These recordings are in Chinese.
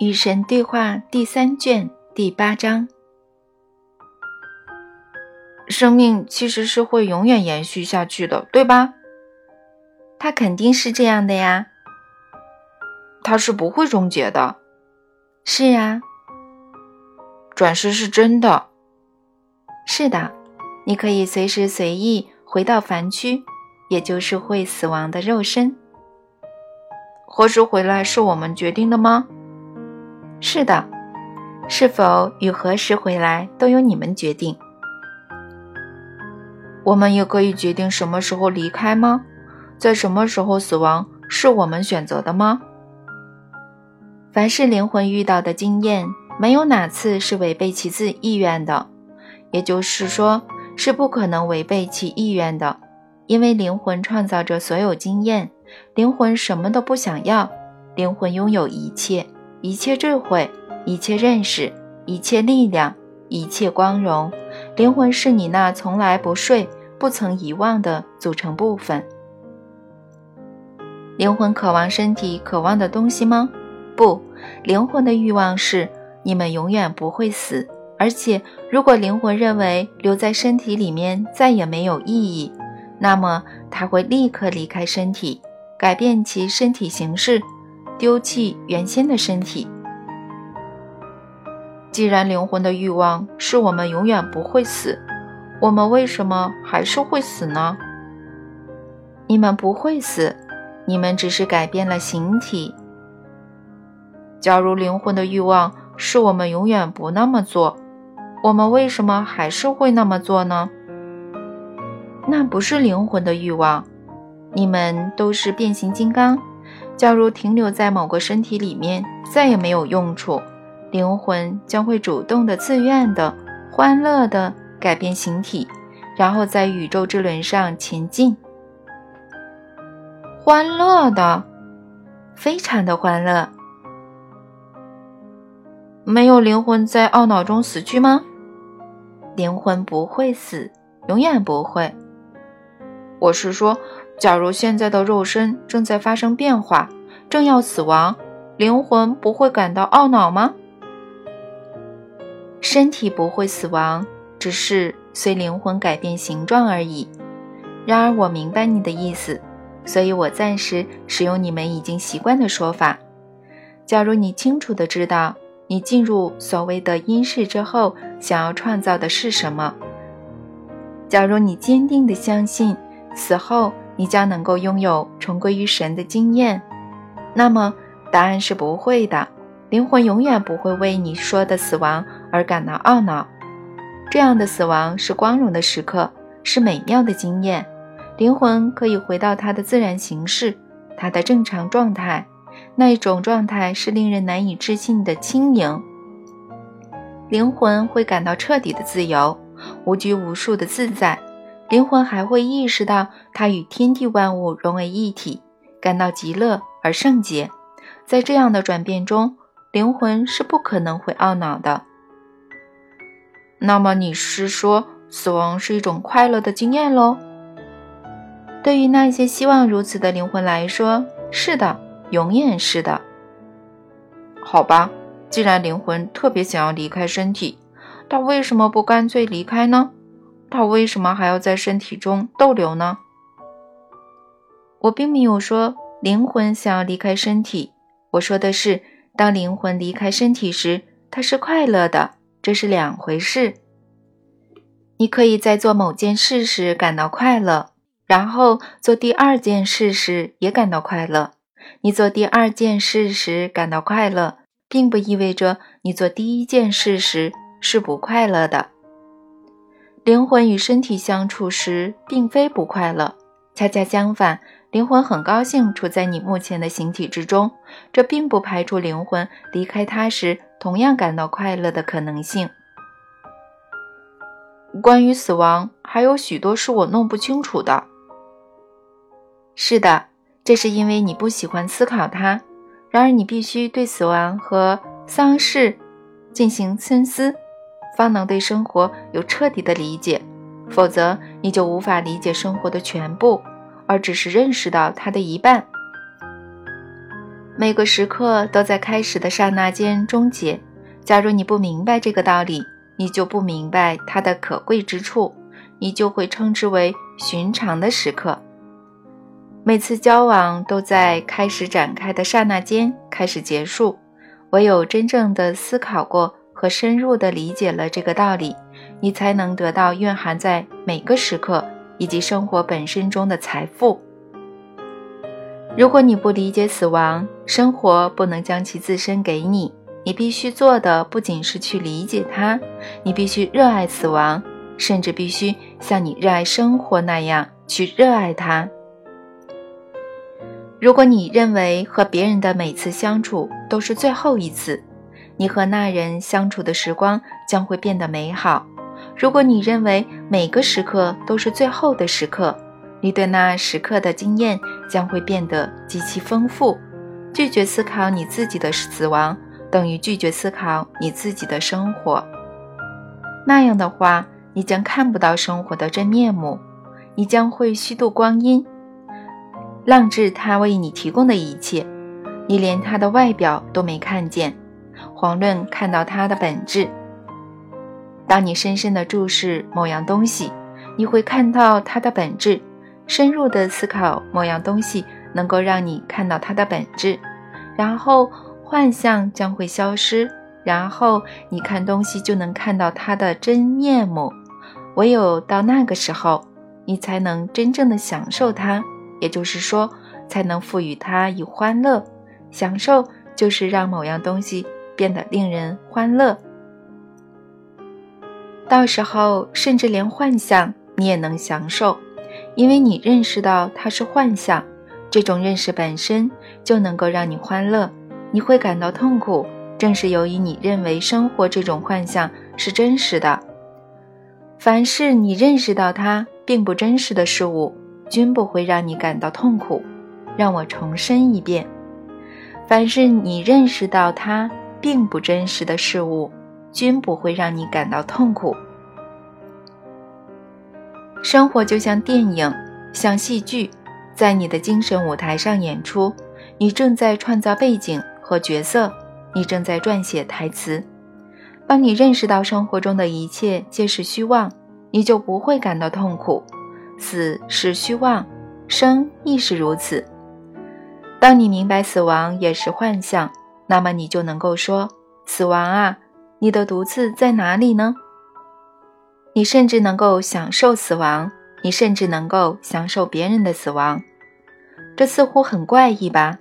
与神对话第三卷第八章：生命其实是会永远延续下去的，对吧？它肯定是这样的呀。它是不会终结的。是啊。转世是真的。是的，你可以随时随意回到凡躯，也就是会死亡的肉身。何时回来是我们决定的吗？是的，是否与何时回来都由你们决定。我们也可以决定什么时候离开吗？在什么时候死亡是我们选择的吗？凡是灵魂遇到的经验，没有哪次是违背其自意愿的，也就是说，是不可能违背其意愿的，因为灵魂创造着所有经验，灵魂什么都不想要，灵魂拥有一切。一切智慧，一切认识，一切力量，一切光荣，灵魂是你那从来不睡、不曾遗忘的组成部分。灵魂渴望身体渴望的东西吗？不，灵魂的欲望是你们永远不会死。而且，如果灵魂认为留在身体里面再也没有意义，那么他会立刻离开身体，改变其身体形式。丢弃原先的身体。既然灵魂的欲望是我们永远不会死，我们为什么还是会死呢？你们不会死，你们只是改变了形体。假如灵魂的欲望是我们永远不那么做，我们为什么还是会那么做呢？那不是灵魂的欲望，你们都是变形金刚。假如停留在某个身体里面再也没有用处，灵魂将会主动的、自愿的、欢乐的改变形体，然后在宇宙之轮上前进。欢乐的，非常的欢乐。没有灵魂在懊恼中死去吗？灵魂不会死，永远不会。我是说。假如现在的肉身正在发生变化，正要死亡，灵魂不会感到懊恼吗？身体不会死亡，只是随灵魂改变形状而已。然而，我明白你的意思，所以我暂时使用你们已经习惯的说法。假如你清楚的知道你进入所谓的阴世之后想要创造的是什么，假如你坚定的相信死后。你将能够拥有重归于神的经验，那么答案是不会的。灵魂永远不会为你说的死亡而感到懊恼。这样的死亡是光荣的时刻，是美妙的经验。灵魂可以回到它的自然形式，它的正常状态。那一种状态是令人难以置信的轻盈。灵魂会感到彻底的自由，无拘无束的自在。灵魂还会意识到，它与天地万物融为一体，感到极乐而圣洁。在这样的转变中，灵魂是不可能会懊恼的。那么，你是说死亡是一种快乐的经验喽？对于那些希望如此的灵魂来说，是的，永远是的。好吧，既然灵魂特别想要离开身体，它为什么不干脆离开呢？他为什么还要在身体中逗留呢？我并没有说灵魂想要离开身体，我说的是，当灵魂离开身体时，它是快乐的，这是两回事。你可以在做某件事时感到快乐，然后做第二件事时也感到快乐。你做第二件事时感到快乐，并不意味着你做第一件事时是不快乐的。灵魂与身体相处时，并非不快乐，恰恰相反，灵魂很高兴处在你目前的形体之中。这并不排除灵魂离开它时同样感到快乐的可能性。关于死亡，还有许多是我弄不清楚的。是的，这是因为你不喜欢思考它。然而，你必须对死亡和丧事进行深思。方能对生活有彻底的理解，否则你就无法理解生活的全部，而只是认识到它的一半。每个时刻都在开始的刹那间终结。假如你不明白这个道理，你就不明白它的可贵之处，你就会称之为寻常的时刻。每次交往都在开始展开的刹那间开始结束。唯有真正的思考过和深入的理解了这个道理，你才能得到蕴含在每个时刻以及生活本身中的财富。如果你不理解死亡，生活不能将其自身给你。你必须做的不仅是去理解它，你必须热爱死亡，甚至必须像你热爱生活那样去热爱它。如果你认为和别人的每次相处都是最后一次，你和那人相处的时光将会变得美好。如果你认为每个时刻都是最后的时刻，你对那时刻的经验将会变得极其丰富。拒绝思考你自己的死亡，等于拒绝思考你自己的生活。那样的话，你将看不到生活的真面目，你将会虚度光阴。浪掷他为你提供的一切，你连他的外表都没看见，遑论看到他的本质。当你深深地注视某样东西，你会看到它的本质。深入地思考某样东西，能够让你看到它的本质，然后幻象将会消失，然后你看东西就能看到它的真面目。唯有到那个时候，你才能真正的享受它。也就是说，才能赋予它以欢乐。享受就是让某样东西变得令人欢乐。到时候，甚至连幻象你也能享受，因为你认识到它是幻象。这种认识本身就能够让你欢乐。你会感到痛苦，正是由于你认为生活这种幻象是真实的。凡是你认识到它并不真实的事物。均不会让你感到痛苦。让我重申一遍：凡是你认识到它并不真实的事物，均不会让你感到痛苦。生活就像电影，像戏剧，在你的精神舞台上演出。你正在创造背景和角色，你正在撰写台词。当你认识到生活中的一切皆是虚妄，你就不会感到痛苦。死是虚妄，生亦是如此。当你明白死亡也是幻象，那么你就能够说：“死亡啊，你的毒刺在哪里呢？”你甚至能够享受死亡，你甚至能够享受别人的死亡。这似乎很怪异吧？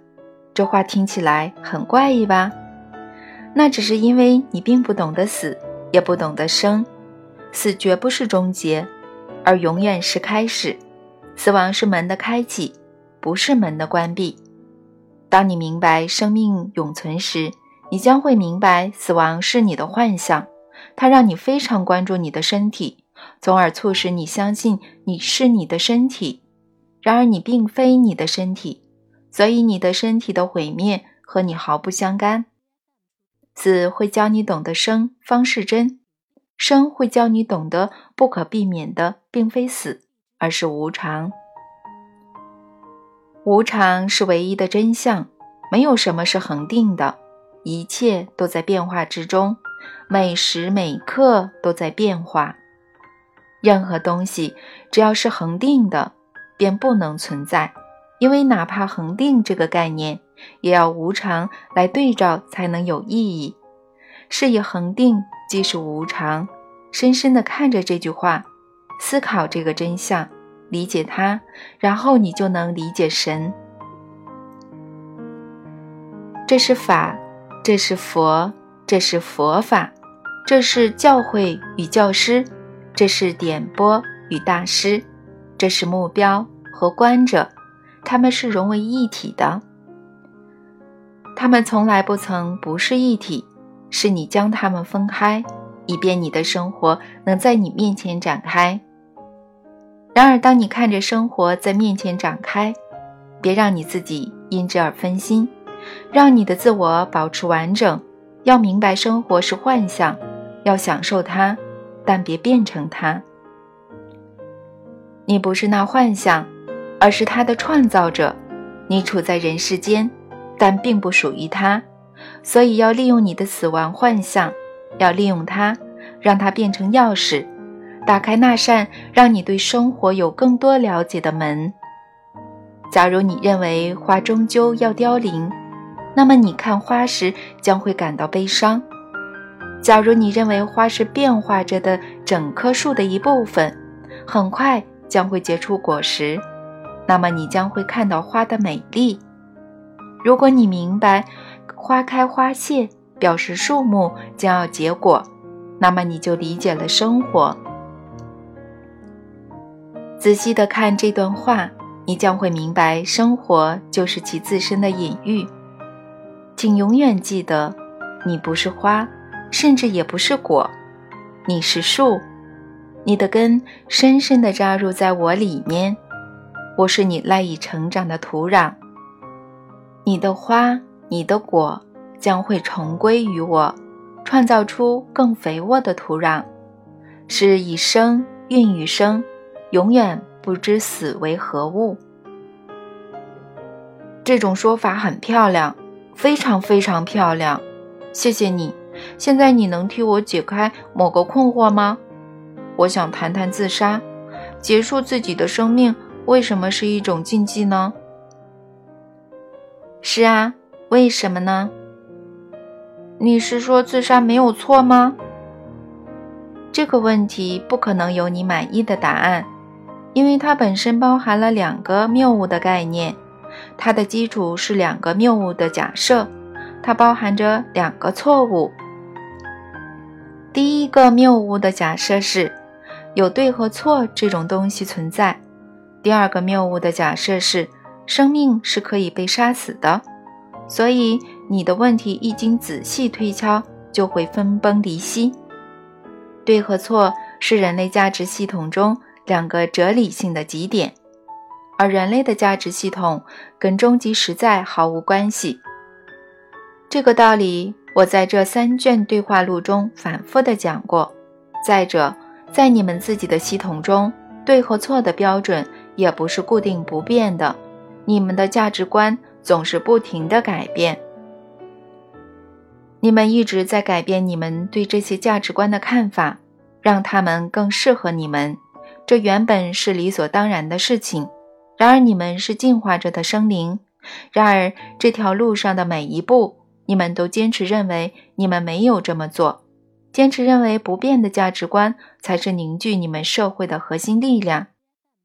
这话听起来很怪异吧？那只是因为你并不懂得死，也不懂得生。死绝不是终结。而永远是开始，死亡是门的开启，不是门的关闭。当你明白生命永存时，你将会明白死亡是你的幻象，它让你非常关注你的身体，从而促使你相信你是你的身体。然而你并非你的身体，所以你的身体的毁灭和你毫不相干。死会教你懂得生方是真。生会教你懂得，不可避免的并非死，而是无常。无常是唯一的真相，没有什么是恒定的，一切都在变化之中，每时每刻都在变化。任何东西只要是恒定的，便不能存在，因为哪怕恒定这个概念，也要无常来对照才能有意义。是以恒定。即是无常，深深地看着这句话，思考这个真相，理解它，然后你就能理解神。这是法，这是佛，这是佛法，这是教会与教师，这是点拨与大师，这是目标和观者，他们是融为一体的。他们从来不曾不是一体。是你将他们分开，以便你的生活能在你面前展开。然而，当你看着生活在面前展开，别让你自己因之而分心，让你的自我保持完整。要明白，生活是幻象，要享受它，但别变成它。你不是那幻象，而是它的创造者。你处在人世间，但并不属于它，所以要利用你的死亡幻象，要利用它，让它变成钥匙，打开那扇让你对生活有更多了解的门。假如你认为花终究要凋零，那么你看花时将会感到悲伤；假如你认为花是变化着的整棵树的一部分，很快将会结出果实，那么你将会看到花的美丽。如果你明白花开花谢表示树木将要结果，那么你就理解了生活。仔细的看这段话。你将会明白，生活就是其自身的隐喻。请永远记得，你不是花，甚至也不是果，你是树。你的根深深地扎入在我里面，我是你赖以成长的土壤。你的花，你的果，将会重归于我，创造出更肥沃的土壤，是以生孕育生，永远。不知死为何物。这种说法很漂亮，非常非常漂亮。谢谢你。现在你能替我解开某个困惑吗？我想谈谈自杀，结束自己的生命，为什么是一种禁忌呢？是啊，为什么呢？你是说自杀没有错吗？这个问题不可能有你满意的答案。因为它本身包含了两个谬误的概念，它的基础是两个谬误的假设，它包含着两个错误。第一个谬误的假设是有对和错这种东西存在，第二个谬误的假设是生命是可以被杀死的。所以你的问题一经仔细推敲，就会分崩离析。对和错是人类价值系统中。两个哲理性的极点，而人类的价值系统跟终极实在毫无关系。这个道理我在这三卷对话录中反复的讲过。再者，在你们自己的系统中，对和错的标准也不是固定不变的，你们的价值观总是不停的改变。你们一直在改变你们对这些价值观的看法，让他们更适合你们。这原本是理所当然的事情，然而你们是进化着的生灵，然而这条路上的每一步，你们都坚持认为你们没有这么做，坚持认为不变的价值观才是凝聚你们社会的核心力量，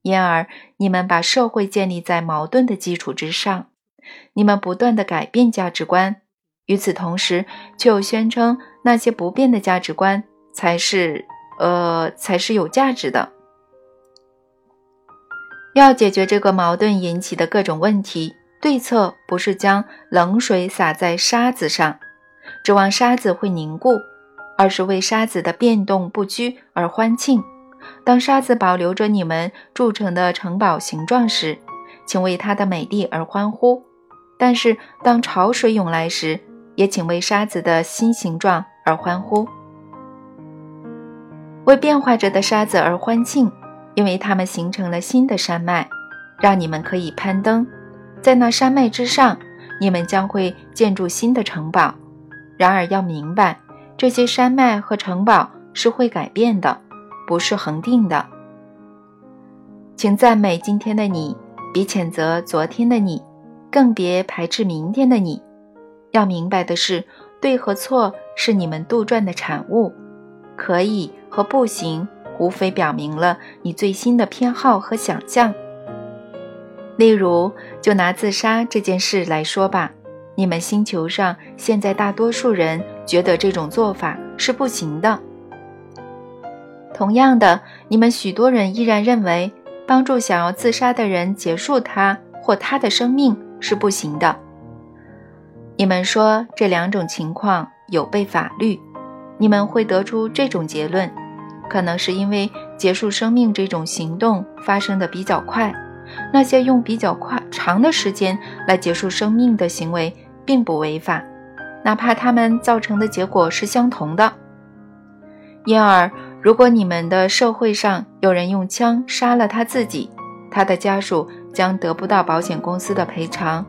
因而你们把社会建立在矛盾的基础之上，你们不断的改变价值观，与此同时却又宣称那些不变的价值观才是，呃，才是有价值的。要解决这个矛盾引起的各种问题，对策不是将冷水洒在沙子上，指望沙子会凝固，而是为沙子的变动不居而欢庆。当沙子保留着你们筑成的城堡形状时，请为它的美丽而欢呼；但是当潮水涌来时，也请为沙子的新形状而欢呼，为变化着的沙子而欢庆。因为它们形成了新的山脉，让你们可以攀登，在那山脉之上，你们将会建筑新的城堡。然而要明白，这些山脉和城堡是会改变的，不是恒定的。请赞美今天的你，比谴责昨天的你，更别排斥明天的你。要明白的是，对和错是你们杜撰的产物，可以和不行。无非表明了你最新的偏好和想象。例如，就拿自杀这件事来说吧，你们星球上现在大多数人觉得这种做法是不行的。同样的，你们许多人依然认为帮助想要自杀的人结束他或他的生命是不行的。你们说这两种情况有悖法律，你们会得出这种结论。可能是因为结束生命这种行动发生的比较快，那些用比较快长的时间来结束生命的行为并不违法，哪怕他们造成的结果是相同的。因而，如果你们的社会上有人用枪杀了他自己，他的家属将得不到保险公司的赔偿，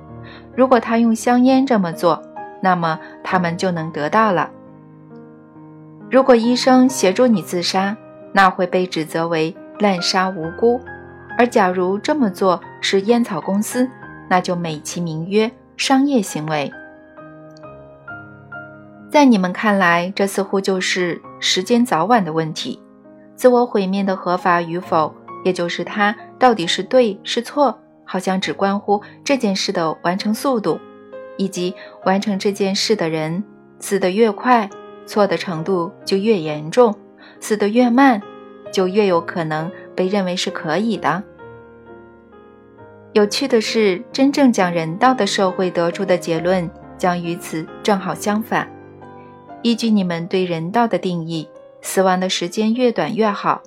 如果他用香烟这么做，那么他们就能得到了。如果医生协助你自杀，那会被指责为滥杀无辜；而假如这么做是烟草公司，那就美其名曰商业行为。在你们看来，这似乎就是时间早晚的问题。自我毁灭的合法与否，也就是它到底是对是错，好像只关乎这件事的完成速度，以及完成这件事的人死得越快，错的程度就越严重；死得越慢，就越有可能被认为是可以的。有趣的是，真正讲人道的社会得出的结论将与此正好相反。依据你们对人道的定义。死亡的时间越短越好。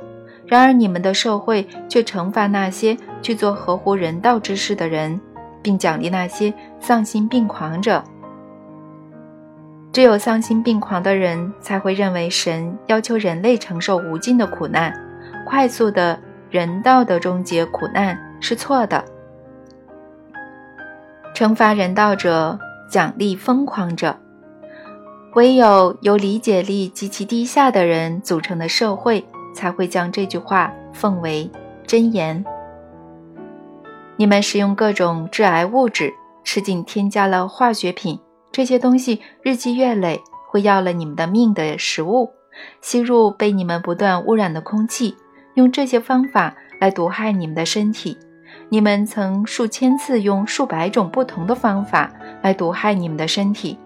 然而，你们的社会却惩罚那些去做合乎人道之事的人，并奖励那些丧心病狂者。只有丧心病狂的人才会认为神要求人类承受无尽的苦难，快速的人道的终结苦难是错的。惩罚人道者，奖励疯狂者。唯有由理解力极其低下的人组成的社会，才会将这句话奉为真言。你们使用各种致癌物质，吃进添加了化学品，这些东西日积月累会要了你们的命的食物，吸入被你们不断污染的空气，用这些方法来毒害你们的身体。你们曾数千次用数百种不同的方法来毒害你们的身体。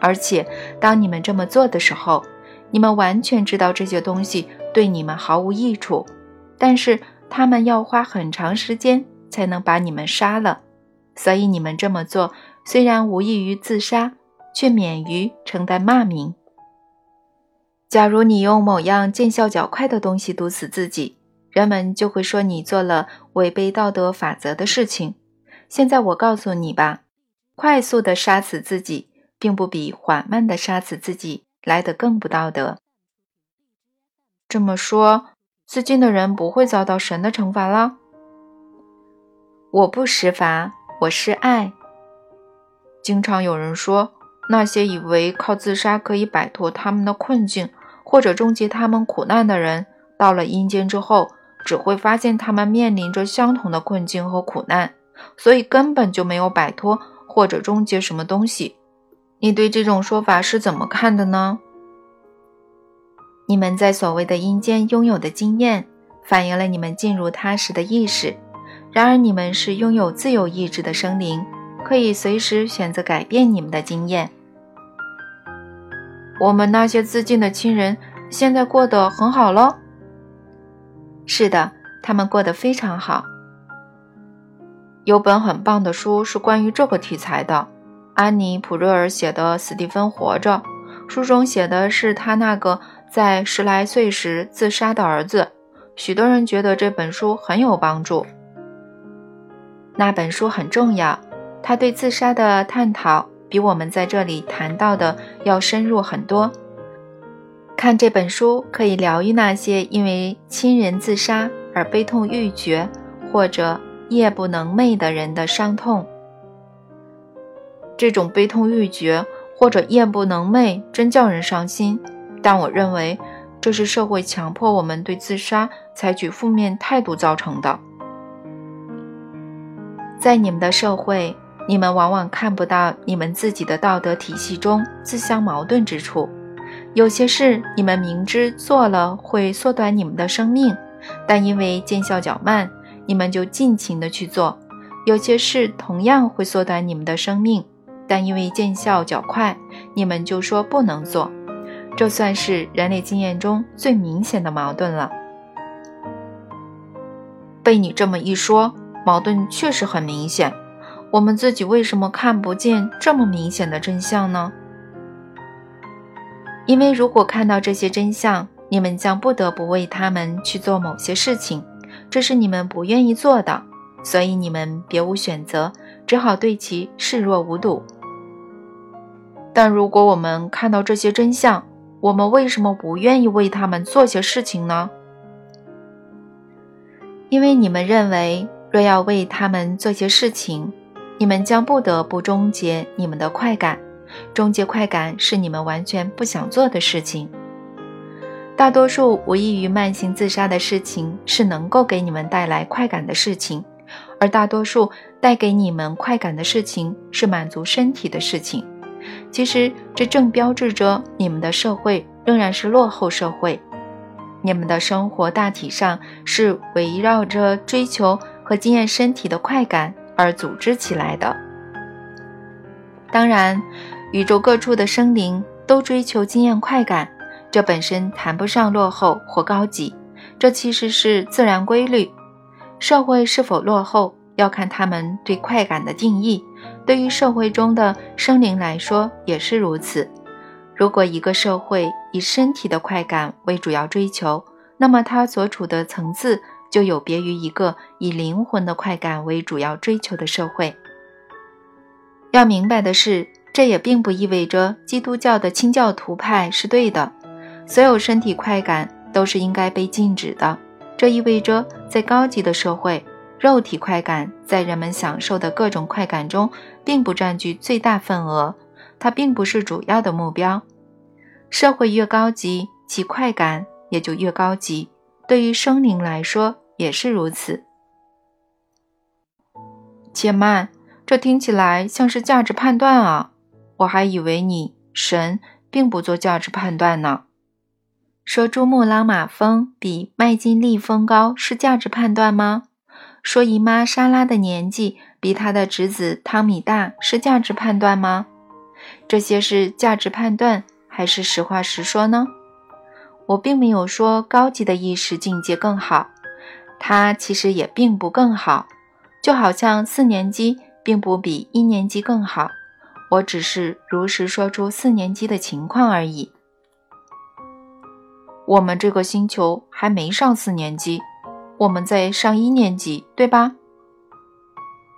而且，当你们这么做的时候，你们完全知道这些东西对你们毫无益处，但是他们要花很长时间才能把你们杀了，所以你们这么做虽然无异于自杀，却免于承担骂名。假如你用某样见效较快的东西毒死自己，人们就会说你做了违背道德法则的事情。现在我告诉你吧，快速的杀死自己。并不比缓慢的杀死自己来得更不道德。这么说，自尽的人不会遭到神的惩罚了？我不施罚，我施爱。经常有人说，那些以为靠自杀可以摆脱他们的困境，或者终结他们苦难的人，到了阴间之后，只会发现他们面临着相同的困境和苦难，所以根本就没有摆脱或者终结什么东西。你对这种说法是怎么看的呢？你们在所谓的阴间拥有的经验，反映了你们进入它时的意识。然而，你们是拥有自由意志的生灵，可以随时选择改变你们的经验。我们那些自尽的亲人现在过得很好喽。是的，他们过得非常好。有本很棒的书是关于这个题材的。安妮·普瑞尔写的《斯蒂芬活着》，书中写的是他那个在十来岁时自杀的儿子。许多人觉得这本书很有帮助。那本书很重要，他对自杀的探讨比我们在这里谈到的要深入很多。看这本书可以疗愈那些因为亲人自杀而悲痛欲绝或者夜不能寐的人的伤痛。这种悲痛欲绝或者夜不能寐，真叫人伤心。但我认为，这是社会强迫我们对自杀采取负面态度造成的。在你们的社会，你们往往看不到你们自己的道德体系中自相矛盾之处。有些事你们明知做了会缩短你们的生命，但因为见效较慢，你们就尽情的去做；有些事同样会缩短你们的生命。但因为见效较快，你们就说不能做，这算是人类经验中最明显的矛盾了。被你这么一说，矛盾确实很明显。我们自己为什么看不见这么明显的真相呢？因为如果看到这些真相，你们将不得不为他们去做某些事情，这是你们不愿意做的，所以你们别无选择，只好对其视若无睹。但如果我们看到这些真相，我们为什么不愿意为他们做些事情呢？因为你们认为，若要为他们做些事情，你们将不得不终结你们的快感。终结快感是你们完全不想做的事情。大多数无异于慢性自杀的事情是能够给你们带来快感的事情，而大多数带给你们快感的事情是满足身体的事情。其实，这正标志着你们的社会仍然是落后社会。你们的生活大体上是围绕着追求和经验身体的快感而组织起来的。当然，宇宙各处的生灵都追求经验快感，这本身谈不上落后或高级，这其实是自然规律。社会是否落后，要看他们对快感的定义。对于社会中的生灵来说也是如此。如果一个社会以身体的快感为主要追求，那么它所处的层次就有别于一个以灵魂的快感为主要追求的社会。要明白的是，这也并不意味着基督教的清教徒派是对的，所有身体快感都是应该被禁止的。这意味着，在高级的社会。肉体快感在人们享受的各种快感中，并不占据最大份额，它并不是主要的目标。社会越高级，其快感也就越高级。对于生灵来说也是如此。且慢，这听起来像是价值判断啊！我还以为你神并不做价值判断呢。说珠穆朗玛峰比麦金利峰高是价值判断吗？说姨妈莎拉的年纪比她的侄子汤米大是价值判断吗？这些是价值判断还是实话实说呢？我并没有说高级的意识境界更好，它其实也并不更好，就好像四年级并不比一年级更好。我只是如实说出四年级的情况而已。我们这个星球还没上四年级。我们在上一年级，对吧，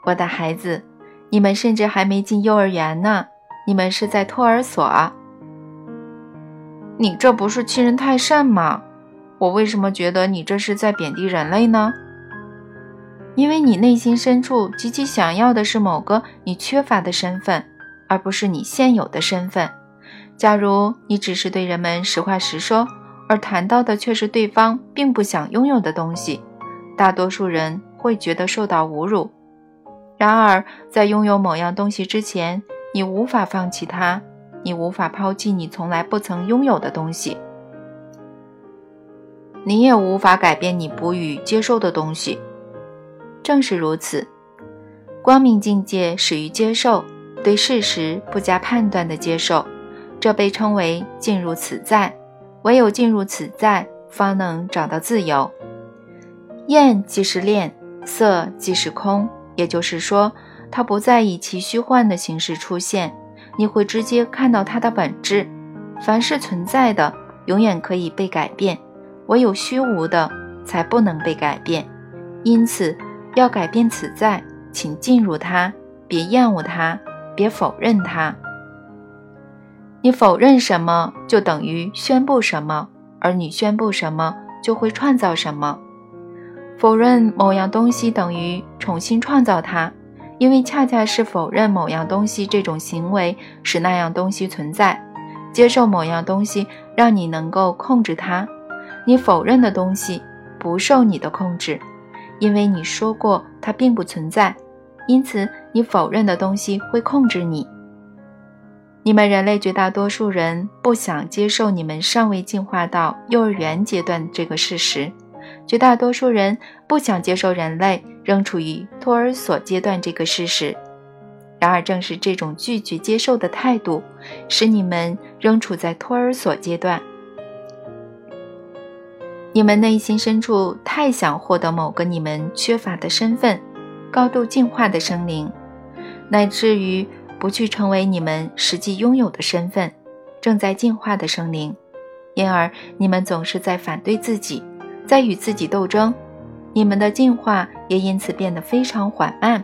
我的孩子？你们甚至还没进幼儿园呢，你们是在托儿所。你这不是欺人太甚吗？我为什么觉得你这是在贬低人类呢？因为你内心深处极其想要的是某个你缺乏的身份，而不是你现有的身份。假如你只是对人们实话实说。而谈到的却是对方并不想拥有的东西，大多数人会觉得受到侮辱。然而，在拥有某样东西之前，你无法放弃它，你无法抛弃你从来不曾拥有的东西，你也无法改变你不予接受的东西。正是如此，光明境界始于接受，对事实不加判断的接受，这被称为进入此在。唯有进入此在，方能找到自由。厌即是恋，色即是空，也就是说，它不再以其虚幻的形式出现，你会直接看到它的本质。凡是存在的，永远可以被改变；唯有虚无的，才不能被改变。因此，要改变此在，请进入它，别厌恶它，别否认它。你否认什么，就等于宣布什么；而你宣布什么，就会创造什么。否认某样东西等于重新创造它，因为恰恰是否认某样东西这种行为使那样东西存在。接受某样东西，让你能够控制它。你否认的东西不受你的控制，因为你说过它并不存在，因此你否认的东西会控制你。你们人类绝大多数人不想接受你们尚未进化到幼儿园阶段这个事实，绝大多数人不想接受人类仍处于托儿所阶段这个事实。然而，正是这种拒绝接受的态度，使你们仍处在托儿所阶段。你们内心深处太想获得某个你们缺乏的身份，高度进化的生灵，乃至于。不去成为你们实际拥有的身份，正在进化的生灵，因而你们总是在反对自己，在与自己斗争，你们的进化也因此变得非常缓慢。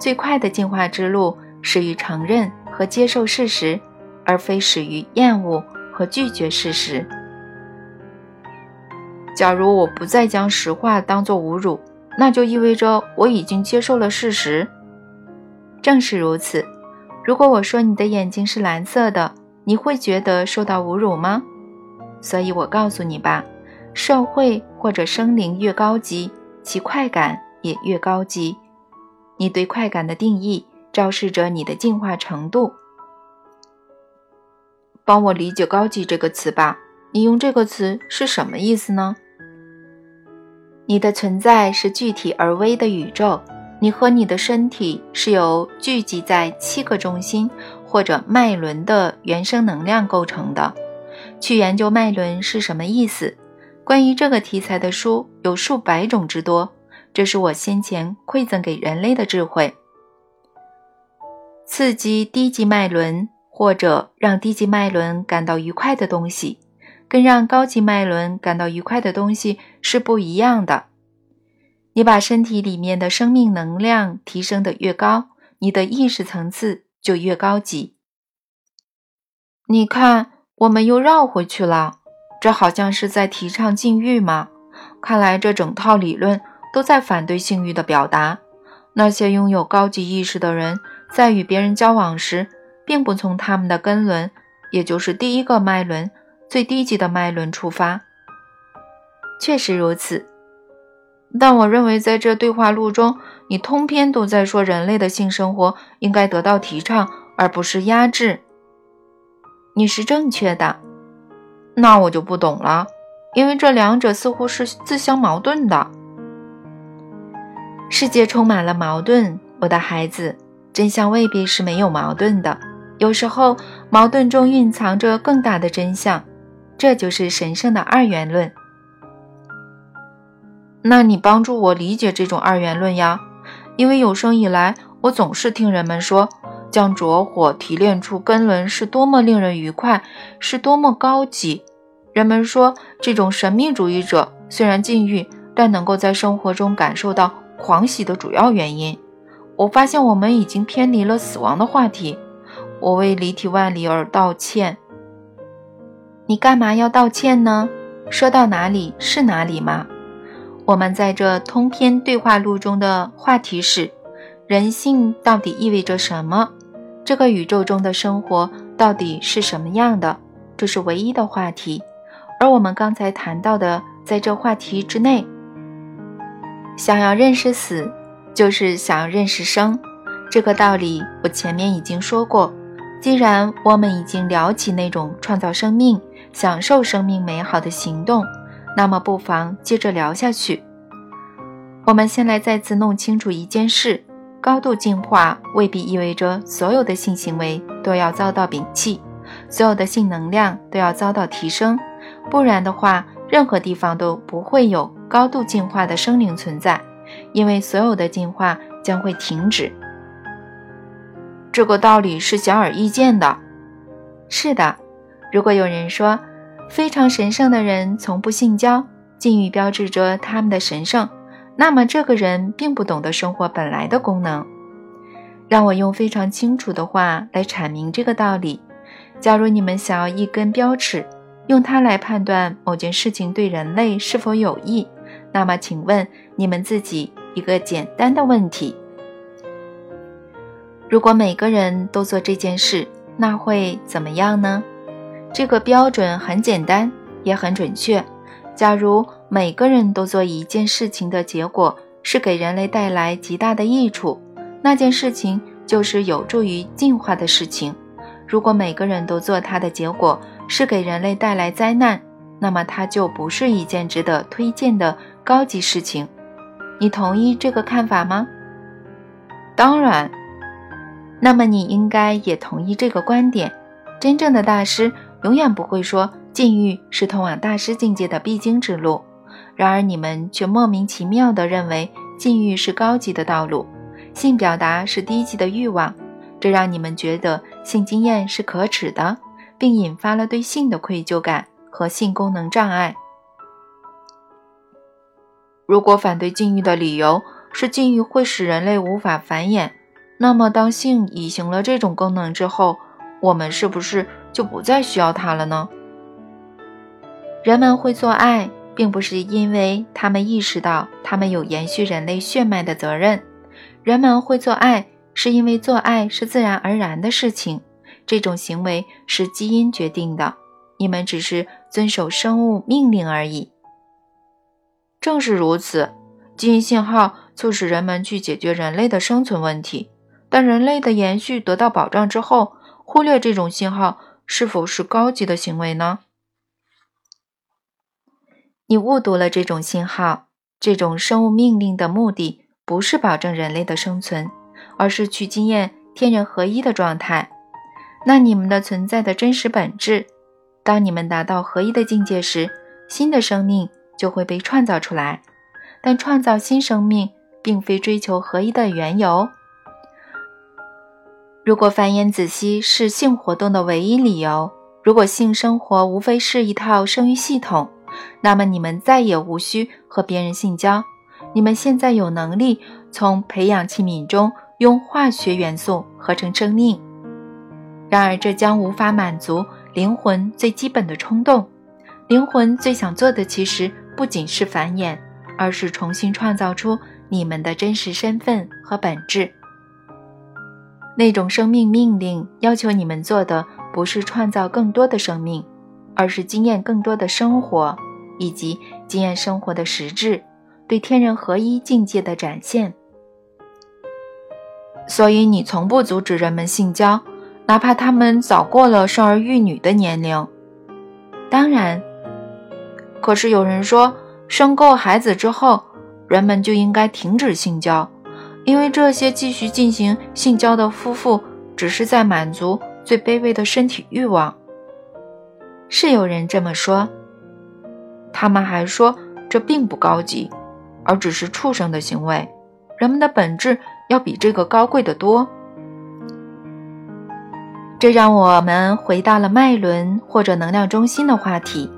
最快的进化之路始于承认和接受事实，而非始于厌恶和拒绝事实。假如我不再将实话当作侮辱，那就意味着我已经接受了事实。正是如此。如果我说你的眼睛是蓝色的，你会觉得受到侮辱吗？所以我告诉你吧，社会或者生灵越高级，其快感也越高级。你对快感的定义，昭示着你的进化程度。帮我理解“高级”这个词吧。你用这个词是什么意思呢？你的存在是具体而微的宇宙。你和你的身体是由聚集在七个中心或者脉轮的原生能量构成的。去研究脉轮是什么意思？关于这个题材的书有数百种之多。这是我先前馈赠给人类的智慧。刺激低级脉轮或者让低级脉轮感到愉快的东西，跟让高级脉轮感到愉快的东西是不一样的。你把身体里面的生命能量提升的越高，你的意识层次就越高级。你看，我们又绕回去了，这好像是在提倡禁欲吗？看来这整套理论都在反对性欲的表达。那些拥有高级意识的人，在与别人交往时，并不从他们的根轮，也就是第一个脉轮、最低级的脉轮出发。确实如此。但我认为，在这对话录中，你通篇都在说人类的性生活应该得到提倡，而不是压制。你是正确的。那我就不懂了，因为这两者似乎是自相矛盾的。世界充满了矛盾，我的孩子。真相未必是没有矛盾的，有时候矛盾中蕴藏着更大的真相。这就是神圣的二元论。那你帮助我理解这种二元论呀，因为有生以来，我总是听人们说，将着火提炼出根轮是多么令人愉快，是多么高级。人们说，这种神秘主义者虽然禁欲，但能够在生活中感受到狂喜的主要原因。我发现我们已经偏离了死亡的话题。我为离体万里而道歉。你干嘛要道歉呢？说到哪里是哪里吗？我们在这通篇对话录中的话题是：人性到底意味着什么？这个宇宙中的生活到底是什么样的？这是唯一的话题。而我们刚才谈到的，在这话题之内，想要认识死，就是想要认识生。这个道理我前面已经说过。既然我们已经聊起那种创造生命、享受生命美好的行动。那么，不妨接着聊下去。我们先来再次弄清楚一件事：高度进化未必意味着所有的性行为都要遭到摒弃，所有的性能量都要遭到提升。不然的话，任何地方都不会有高度进化的生灵存在，因为所有的进化将会停止。这个道理是显而易见的。是的，如果有人说。非常神圣的人从不性交，禁欲标志着他们的神圣。那么，这个人并不懂得生活本来的功能。让我用非常清楚的话来阐明这个道理。假如你们想要一根标尺，用它来判断某件事情对人类是否有益，那么，请问你们自己一个简单的问题：如果每个人都做这件事，那会怎么样呢？这个标准很简单，也很准确。假如每个人都做一件事情的结果是给人类带来极大的益处，那件事情就是有助于进化的事情。如果每个人都做它的结果是给人类带来灾难，那么它就不是一件值得推荐的高级事情。你同意这个看法吗？当然。那么你应该也同意这个观点：真正的大师。永远不会说禁欲是通往大师境界的必经之路，然而你们却莫名其妙地认为禁欲是高级的道路，性表达是低级的欲望，这让你们觉得性经验是可耻的，并引发了对性的愧疚感和性功能障碍。如果反对禁欲的理由是禁欲会使人类无法繁衍，那么当性移行了这种功能之后，我们是不是？就不再需要它了呢。人们会做爱，并不是因为他们意识到他们有延续人类血脉的责任。人们会做爱，是因为做爱是自然而然的事情，这种行为是基因决定的，你们只是遵守生物命令而已。正是如此，基因信号促使人们去解决人类的生存问题，但人类的延续得到保障之后，忽略这种信号是否是高级的行为呢？你误读了这种信号。这种生物命令的目的不是保证人类的生存，而是去经验天人合一的状态。那你们的存在的真实本质，当你们达到合一的境界时，新的生命就会被创造出来。但创造新生命并非追求合一的缘由。如果繁衍子息是性活动的唯一理由，如果性生活无非是一套生育系统，那么你们再也无需和别人性交，你们现在有能力从培养器皿中用化学元素合成生命。然而，这将无法满足灵魂最基本的冲动。灵魂最想做的其实不仅是繁衍，而是重新创造出你们的真实身份和本质。那种生命命令要求你们做的不是创造更多的生命。而是经验更多的生活，以及经验生活的实质，对天人合一境界的展现。所以你从不阻止人们性交，哪怕他们早过了生儿育女的年龄。当然，可是有人说，生够孩子之后，人们就应该停止性交，因为这些继续进行性交的夫妇，只是在满足最卑微的身体欲望。是有人这么说，他们还说这并不高级，而只是畜生的行为。人们的本质要比这个高贵得多。这让我们回到了脉轮或者能量中心的话题。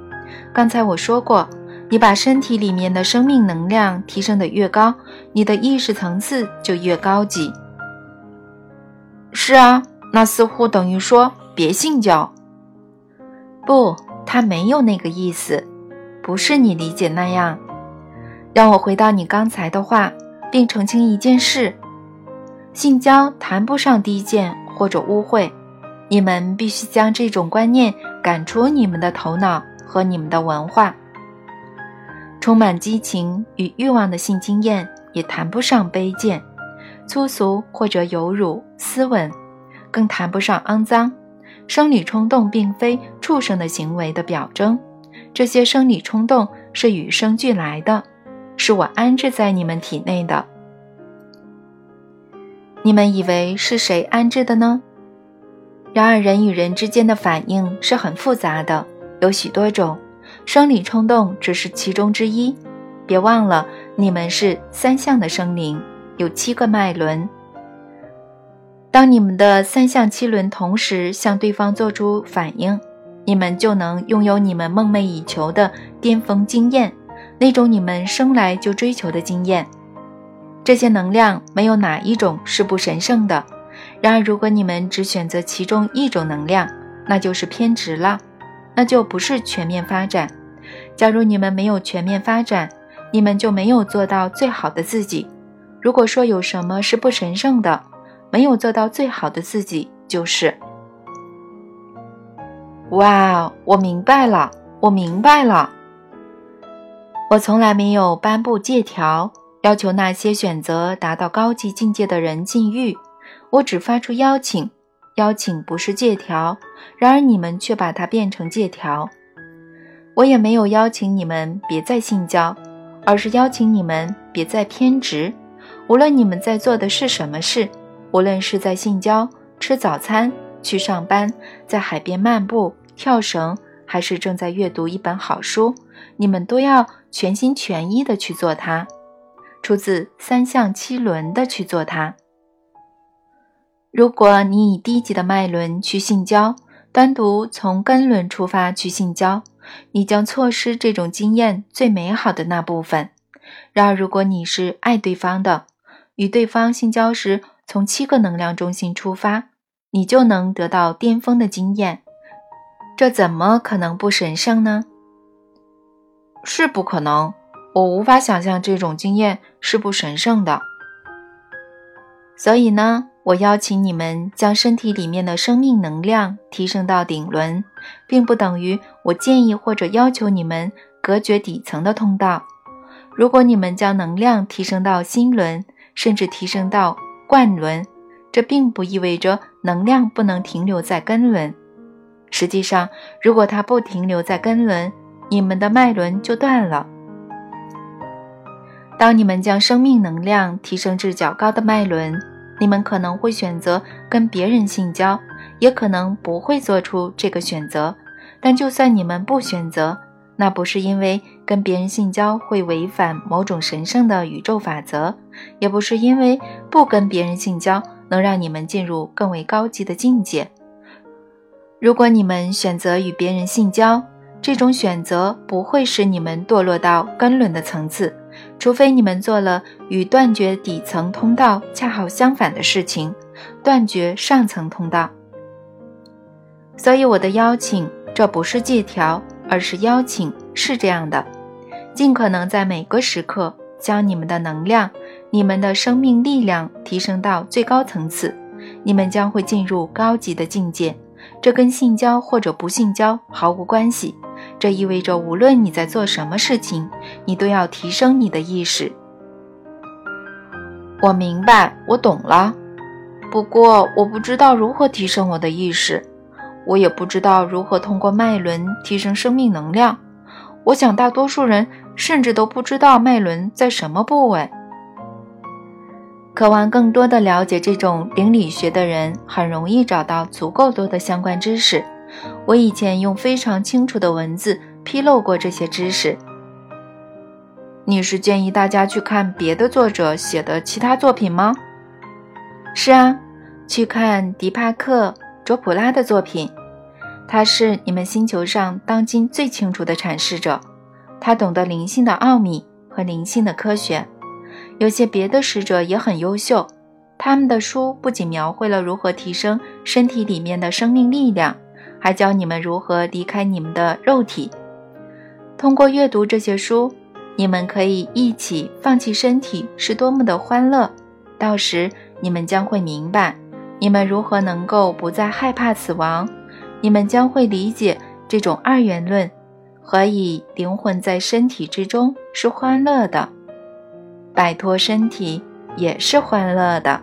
刚才我说过，你把身体里面的生命能量提升的越高，你的意识层次就越高级。是啊，那似乎等于说别性交。不，他没有那个意思，不是你理解那样。让我回到你刚才的话，并澄清一件事：性交谈不上低贱或者污秽，你们必须将这种观念赶出你们的头脑和你们的文化。充满激情与欲望的性经验也谈不上卑贱、粗俗或者有辱斯文，更谈不上肮脏。生理冲动并非畜生的行为的表征，这些生理冲动是与生俱来的，是我安置在你们体内的。你们以为是谁安置的呢？然而，人与人之间的反应是很复杂的，有许多种，生理冲动只是其中之一。别忘了，你们是三项的生灵，有七个脉轮。当你们的三项七轮同时向对方做出反应，你们就能拥有你们梦寐以求的巅峰经验，那种你们生来就追求的经验。这些能量没有哪一种是不神圣的。然而，如果你们只选择其中一种能量，那就是偏执了，那就不是全面发展。假如你们没有全面发展，你们就没有做到最好的自己。如果说有什么是不神圣的，没有做到最好的自己，就是。哇，我明白了，我明白了。我从来没有颁布借条，要求那些选择达到高级境界的人禁欲。我只发出邀请，邀请不是借条，然而你们却把它变成借条。我也没有邀请你们别再性交，而是邀请你们别再偏执。无论你们在做的是什么事。无论是在性交、吃早餐、去上班、在海边漫步、跳绳，还是正在阅读一本好书，你们都要全心全意的去做它，出自三项七轮的去做它。如果你以低级的脉轮去性交，单独从根轮出发去性交，你将错失这种经验最美好的那部分。然而，如果你是爱对方的，与对方性交时，从七个能量中心出发，你就能得到巅峰的经验。这怎么可能不神圣呢？是不可能，我无法想象这种经验是不神圣的。所以呢，我邀请你们将身体里面的生命能量提升到顶轮，并不等于我建议或者要求你们隔绝底层的通道。如果你们将能量提升到心轮，甚至提升到冠轮，这并不意味着能量不能停留在根轮。实际上，如果它不停留在根轮，你们的脉轮就断了。当你们将生命能量提升至较高的脉轮，你们可能会选择跟别人性交，也可能不会做出这个选择。但就算你们不选择，那不是因为跟别人性交会违反某种神圣的宇宙法则，也不是因为不跟别人性交能让你们进入更为高级的境界。如果你们选择与别人性交，这种选择不会使你们堕落到根轮的层次。除非你们做了与断绝底层通道恰好相反的事情，断绝上层通道。所以我的邀请，这不是借条，而是邀请，是这样的：尽可能在每个时刻将你们的能量、你们的生命力量提升到最高层次，你们将会进入高级的境界。这跟性交或者不性交毫无关系。这意味着，无论你在做什么事情，你都要提升你的意识。我明白，我懂了。不过，我不知道如何提升我的意识，我也不知道如何通过脉轮提升生命能量。我想，大多数人甚至都不知道脉轮在什么部位。渴望更多的了解这种灵理学的人，很容易找到足够多的相关知识。我以前用非常清楚的文字披露过这些知识。你是建议大家去看别的作者写的其他作品吗？是啊，去看迪帕克·卓普拉的作品。他是你们星球上当今最清楚的阐释者，他懂得灵性的奥秘和灵性的科学。有些别的使者也很优秀，他们的书不仅描绘了如何提升身体里面的生命力量。还教你们如何离开你们的肉体。通过阅读这些书，你们可以一起放弃身体是多么的欢乐。到时你们将会明白，你们如何能够不再害怕死亡。你们将会理解这种二元论，何以灵魂在身体之中是欢乐的，摆脱身体也是欢乐的。